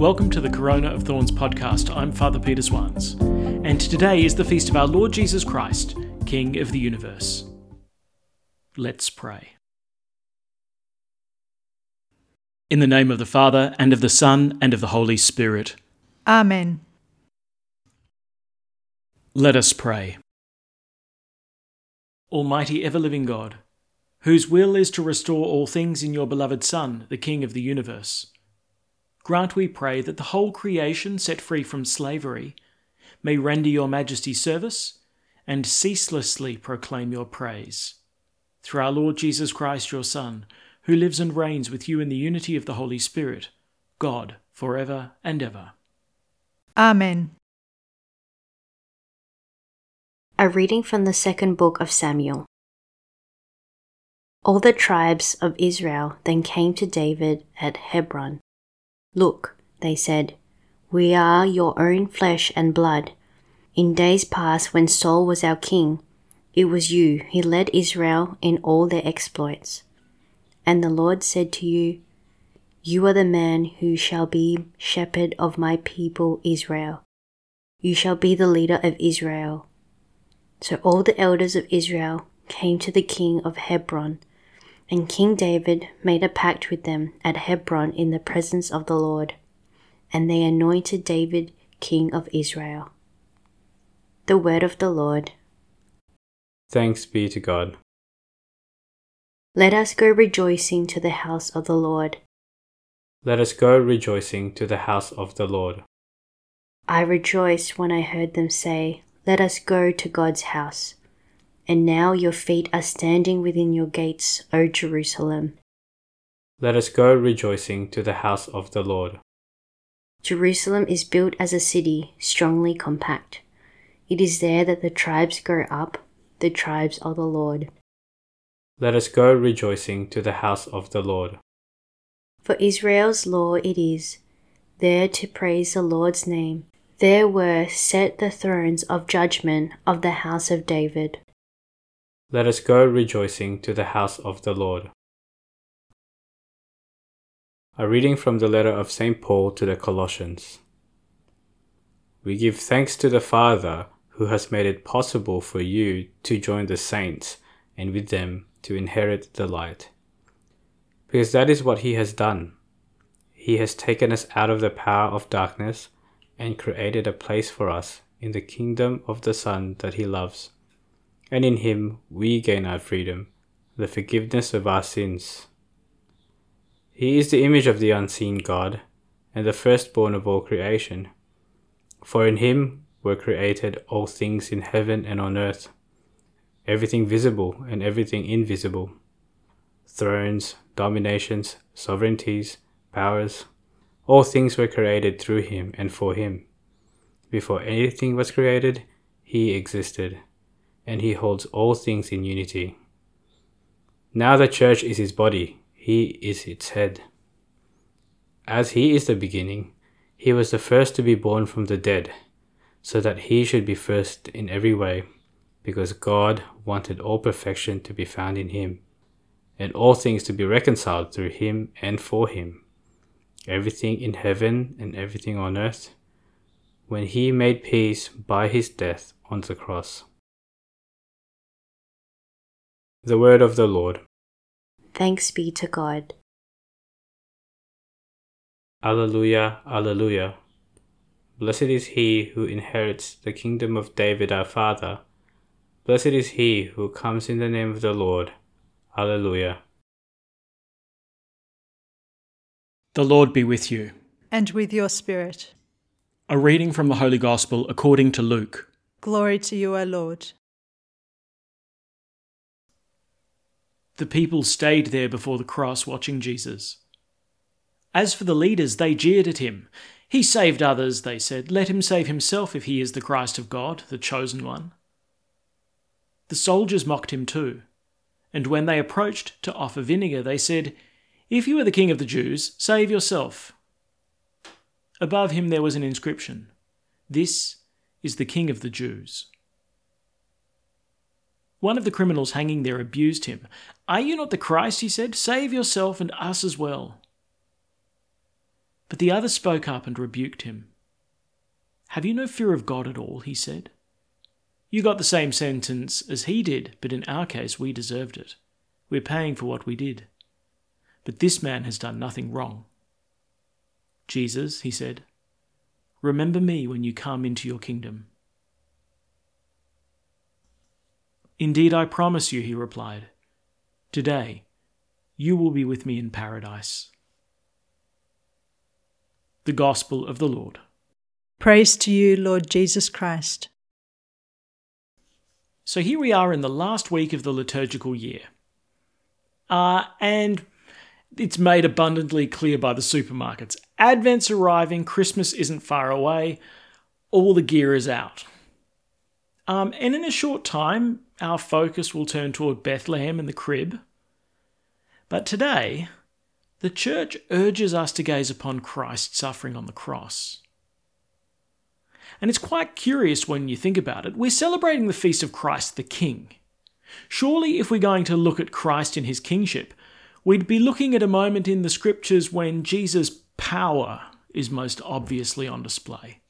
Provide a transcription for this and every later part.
Welcome to the Corona of Thorns podcast. I'm Father Peter Swans, and today is the feast of our Lord Jesus Christ, King of the universe. Let's pray. In the name of the Father, and of the Son, and of the Holy Spirit. Amen. Let us pray. Almighty ever living God, whose will is to restore all things in your beloved Son, the King of the universe grant, we pray, that the whole creation, set free from slavery, may render your majesty service and ceaselessly proclaim your praise. Through our Lord Jesus Christ, your Son, who lives and reigns with you in the unity of the Holy Spirit, God, for ever and ever. Amen. A reading from the second book of Samuel. All the tribes of Israel then came to David at Hebron Look, they said, we are your own flesh and blood. In days past, when Saul was our king, it was you who led Israel in all their exploits. And the Lord said to you, You are the man who shall be shepherd of my people Israel. You shall be the leader of Israel. So all the elders of Israel came to the king of Hebron and King David made a pact with them at Hebron in the presence of the Lord, and they anointed David king of Israel. The word of the Lord. Thanks be to God. Let us go rejoicing to the house of the Lord. Let us go rejoicing to the house of the Lord. I rejoiced when I heard them say, Let us go to God's house and now your feet are standing within your gates, O Jerusalem. Let us go rejoicing to the house of the Lord. Jerusalem is built as a city, strongly compact. It is there that the tribes go up, the tribes of the Lord. Let us go rejoicing to the house of the Lord. For Israel's law it is, there to praise the Lord's name. There were set the thrones of judgment of the house of David. Let us go rejoicing to the house of the Lord. A reading from the letter of St. Paul to the Colossians. We give thanks to the Father who has made it possible for you to join the saints and with them to inherit the light. Because that is what He has done. He has taken us out of the power of darkness and created a place for us in the kingdom of the Son that He loves and in him we gain our freedom, the forgiveness of our sins. He is the image of the unseen God, and the firstborn of all creation. For in him were created all things in heaven and on earth, everything visible and everything invisible, thrones, dominations, sovereignties, powers. All things were created through him and for him. Before anything was created, he existed and he holds all things in unity. Now the church is his body, he is its head. As he is the beginning, he was the first to be born from the dead, so that he should be first in every way, because God wanted all perfection to be found in him, and all things to be reconciled through him and for him, everything in heaven and everything on earth, when he made peace by his death on the cross. The word of the Lord. Thanks be to God. Alleluia, Alleluia. Blessed is he who inherits the kingdom of David our father. Blessed is he who comes in the name of the Lord. Alleluia. The Lord be with you. And with your spirit. A reading from the Holy Gospel according to Luke. Glory to you, O Lord. The people stayed there before the cross watching Jesus. As for the leaders, they jeered at him. He saved others, they said. Let him save himself if he is the Christ of God, the chosen one. The soldiers mocked him too. And when they approached to offer vinegar, they said, If you are the king of the Jews, save yourself. Above him there was an inscription This is the king of the Jews. One of the criminals hanging there abused him. Are you not the Christ? he said. Save yourself and us as well. But the other spoke up and rebuked him. Have you no fear of God at all? he said. You got the same sentence as he did, but in our case we deserved it. We're paying for what we did. But this man has done nothing wrong. Jesus, he said, remember me when you come into your kingdom. Indeed, I promise you, he replied, today you will be with me in paradise. The Gospel of the Lord. Praise to you, Lord Jesus Christ. So here we are in the last week of the liturgical year. Uh, and it's made abundantly clear by the supermarkets. Advent's arriving, Christmas isn't far away, all the gear is out. Um, and in a short time, our focus will turn toward Bethlehem and the crib. But today, the church urges us to gaze upon Christ suffering on the cross. And it's quite curious when you think about it. We're celebrating the feast of Christ the King. Surely, if we're going to look at Christ in his kingship, we'd be looking at a moment in the scriptures when Jesus' power is most obviously on display.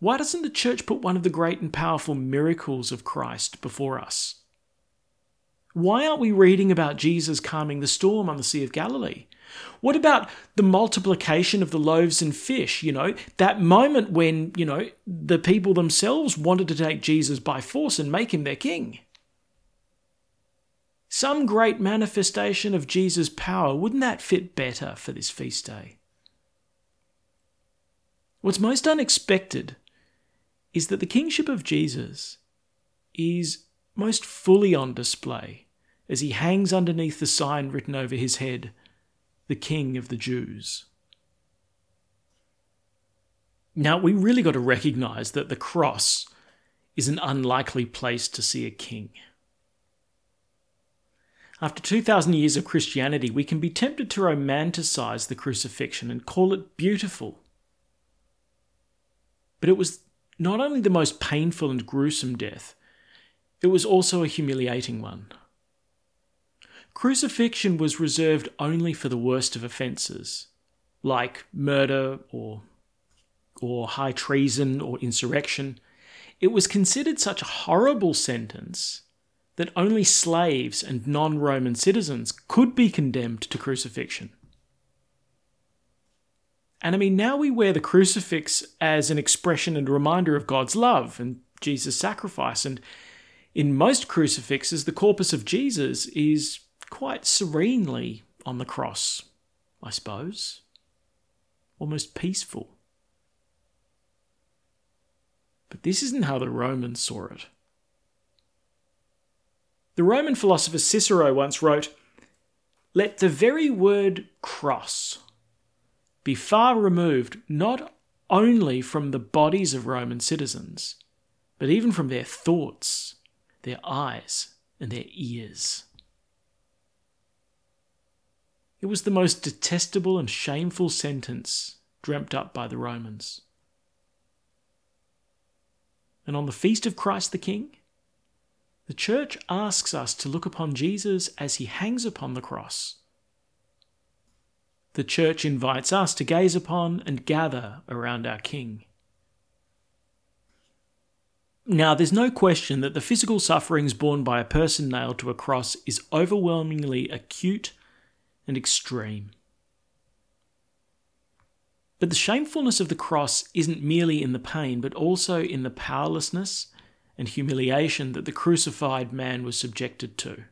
Why doesn't the church put one of the great and powerful miracles of Christ before us? Why aren't we reading about Jesus calming the storm on the Sea of Galilee? What about the multiplication of the loaves and fish? You know, that moment when, you know, the people themselves wanted to take Jesus by force and make him their king. Some great manifestation of Jesus' power, wouldn't that fit better for this feast day? What's most unexpected is that the kingship of Jesus is most fully on display as he hangs underneath the sign written over his head the King of the Jews. Now, we really got to recognize that the cross is an unlikely place to see a king. After 2,000 years of Christianity, we can be tempted to romanticize the crucifixion and call it beautiful. But it was not only the most painful and gruesome death, it was also a humiliating one. Crucifixion was reserved only for the worst of offences, like murder or, or high treason or insurrection. It was considered such a horrible sentence that only slaves and non Roman citizens could be condemned to crucifixion. And I mean, now we wear the crucifix as an expression and reminder of God's love and Jesus' sacrifice. And in most crucifixes, the corpus of Jesus is quite serenely on the cross, I suppose. Almost peaceful. But this isn't how the Romans saw it. The Roman philosopher Cicero once wrote Let the very word cross be far removed not only from the bodies of Roman citizens, but even from their thoughts, their eyes, and their ears. It was the most detestable and shameful sentence dreamt up by the Romans. And on the feast of Christ the King, the church asks us to look upon Jesus as he hangs upon the cross. The church invites us to gaze upon and gather around our King. Now, there's no question that the physical sufferings borne by a person nailed to a cross is overwhelmingly acute and extreme. But the shamefulness of the cross isn't merely in the pain, but also in the powerlessness and humiliation that the crucified man was subjected to.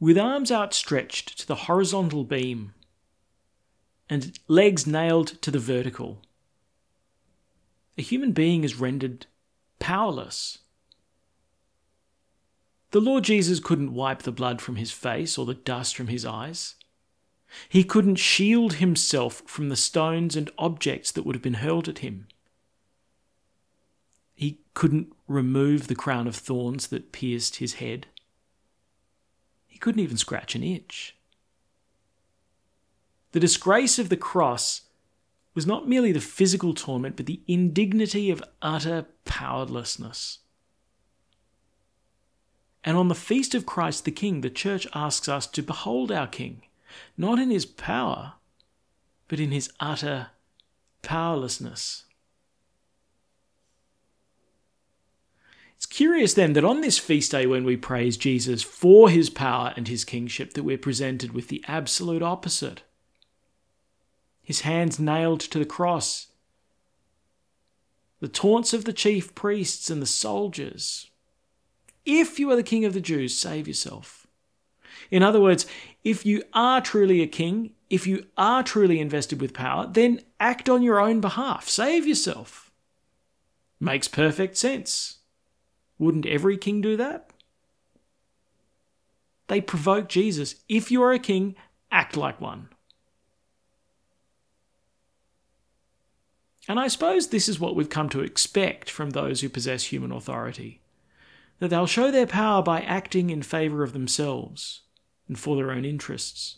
With arms outstretched to the horizontal beam and legs nailed to the vertical, a human being is rendered powerless the Lord Jesus couldn't wipe the blood from his face or the dust from his eyes. He couldn't shield himself from the stones and objects that would have been hurled at him. He couldn't remove the crown of thorns that pierced his head. Couldn't even scratch an itch. The disgrace of the cross was not merely the physical torment, but the indignity of utter powerlessness. And on the feast of Christ the King, the church asks us to behold our King, not in his power, but in his utter powerlessness. It's curious then that on this feast day, when we praise Jesus for his power and his kingship, that we're presented with the absolute opposite. His hands nailed to the cross, the taunts of the chief priests and the soldiers. If you are the king of the Jews, save yourself. In other words, if you are truly a king, if you are truly invested with power, then act on your own behalf. Save yourself. Makes perfect sense. Wouldn't every king do that? They provoke Jesus. If you are a king, act like one. And I suppose this is what we've come to expect from those who possess human authority that they'll show their power by acting in favour of themselves and for their own interests.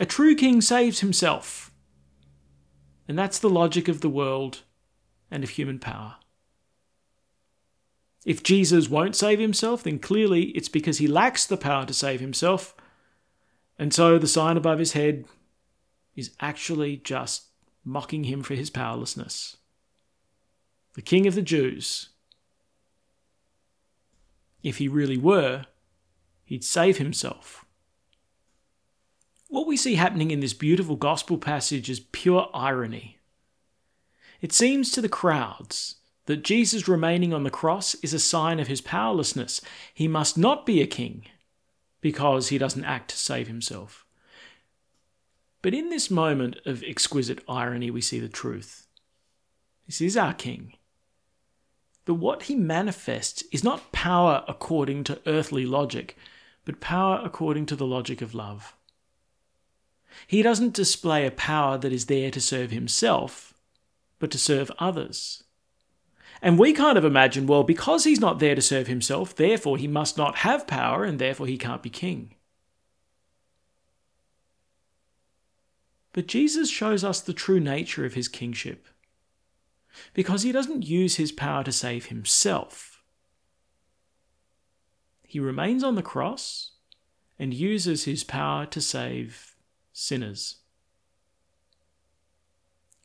A true king saves himself. And that's the logic of the world and of human power. If Jesus won't save himself, then clearly it's because he lacks the power to save himself. And so the sign above his head is actually just mocking him for his powerlessness. The King of the Jews. If he really were, he'd save himself. What we see happening in this beautiful gospel passage is pure irony. It seems to the crowds that Jesus remaining on the cross is a sign of his powerlessness. He must not be a king because he doesn't act to save himself. But in this moment of exquisite irony, we see the truth. This is our king. But what he manifests is not power according to earthly logic, but power according to the logic of love. He doesn't display a power that is there to serve himself, but to serve others. And we kind of imagine, well, because he's not there to serve himself, therefore he must not have power, and therefore he can't be king. But Jesus shows us the true nature of his kingship because he doesn't use his power to save himself. He remains on the cross and uses his power to save sinners.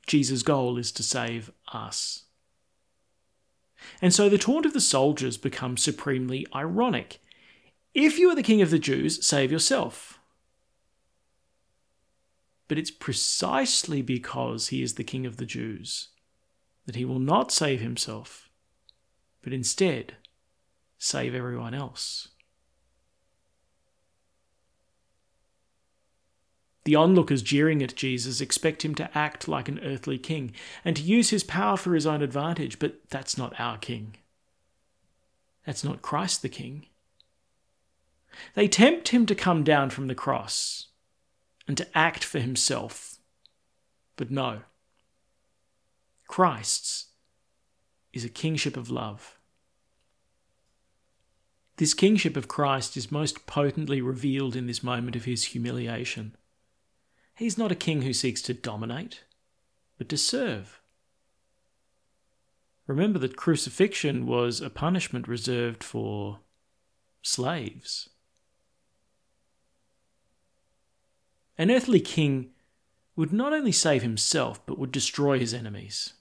Jesus' goal is to save us. And so the taunt of the soldiers becomes supremely ironic. If you are the king of the Jews, save yourself. But it's precisely because he is the king of the Jews that he will not save himself, but instead save everyone else. The onlookers jeering at Jesus expect him to act like an earthly king and to use his power for his own advantage, but that's not our king. That's not Christ the King. They tempt him to come down from the cross and to act for himself, but no. Christ's is a kingship of love. This kingship of Christ is most potently revealed in this moment of his humiliation. He's not a king who seeks to dominate, but to serve. Remember that crucifixion was a punishment reserved for slaves. An earthly king would not only save himself, but would destroy his enemies.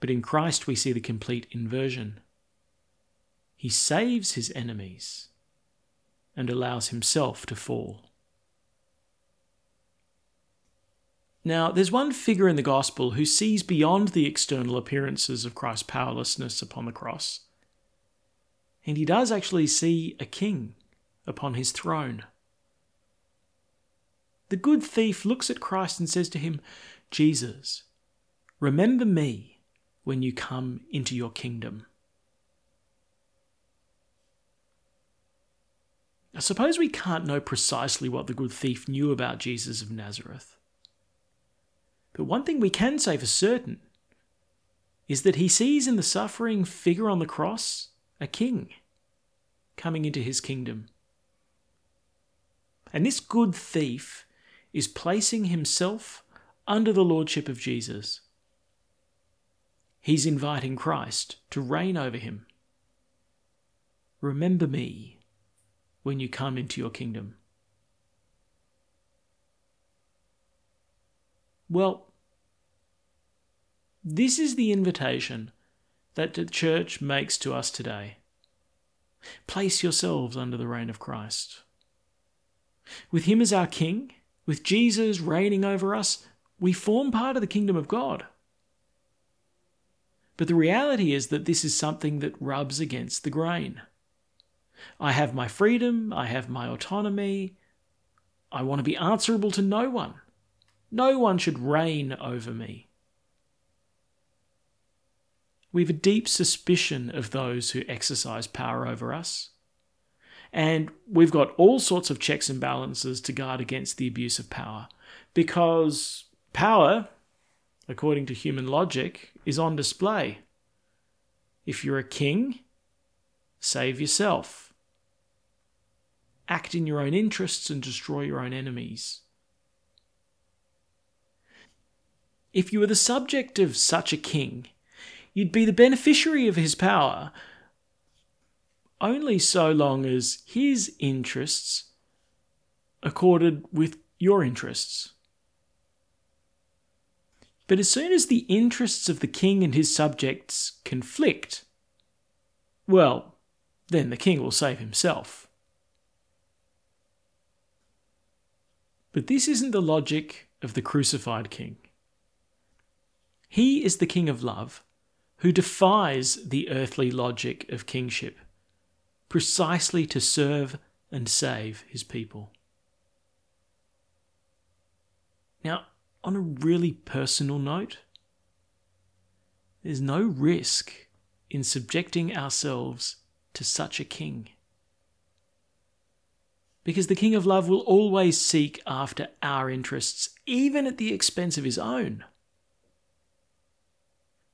But in Christ we see the complete inversion. He saves his enemies and allows himself to fall. Now, there's one figure in the Gospel who sees beyond the external appearances of Christ's powerlessness upon the cross. And he does actually see a king upon his throne. The good thief looks at Christ and says to him, Jesus, remember me when you come into your kingdom. I suppose we can't know precisely what the good thief knew about Jesus of Nazareth. But one thing we can say for certain is that he sees in the suffering figure on the cross a king coming into his kingdom. And this good thief is placing himself under the lordship of Jesus. He's inviting Christ to reign over him. Remember me when you come into your kingdom. Well, this is the invitation that the church makes to us today. Place yourselves under the reign of Christ. With Him as our King, with Jesus reigning over us, we form part of the kingdom of God. But the reality is that this is something that rubs against the grain. I have my freedom, I have my autonomy, I want to be answerable to no one. No one should reign over me. We have a deep suspicion of those who exercise power over us. And we've got all sorts of checks and balances to guard against the abuse of power because power, according to human logic, is on display. If you're a king, save yourself. Act in your own interests and destroy your own enemies. If you were the subject of such a king, you'd be the beneficiary of his power only so long as his interests accorded with your interests. But as soon as the interests of the king and his subjects conflict, well, then the king will save himself. But this isn't the logic of the crucified king. He is the king of love who defies the earthly logic of kingship precisely to serve and save his people. Now, on a really personal note, there's no risk in subjecting ourselves to such a king. Because the King of Love will always seek after our interests, even at the expense of his own.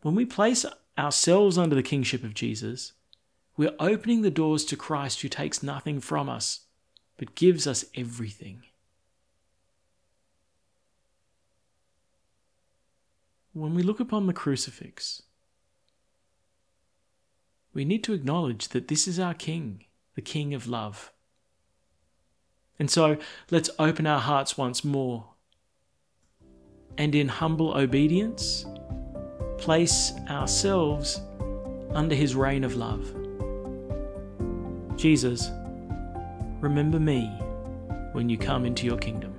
When we place ourselves under the kingship of Jesus, we're opening the doors to Christ who takes nothing from us, but gives us everything. When we look upon the crucifix, we need to acknowledge that this is our King, the King of love. And so let's open our hearts once more and in humble obedience place ourselves under his reign of love. Jesus, remember me when you come into your kingdom.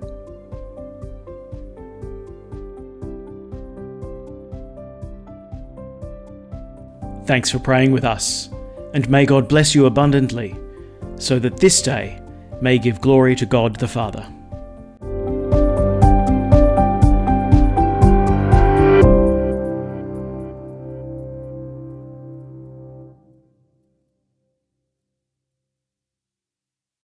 Thanks for praying with us, and may God bless you abundantly, so that this day may give glory to God the Father.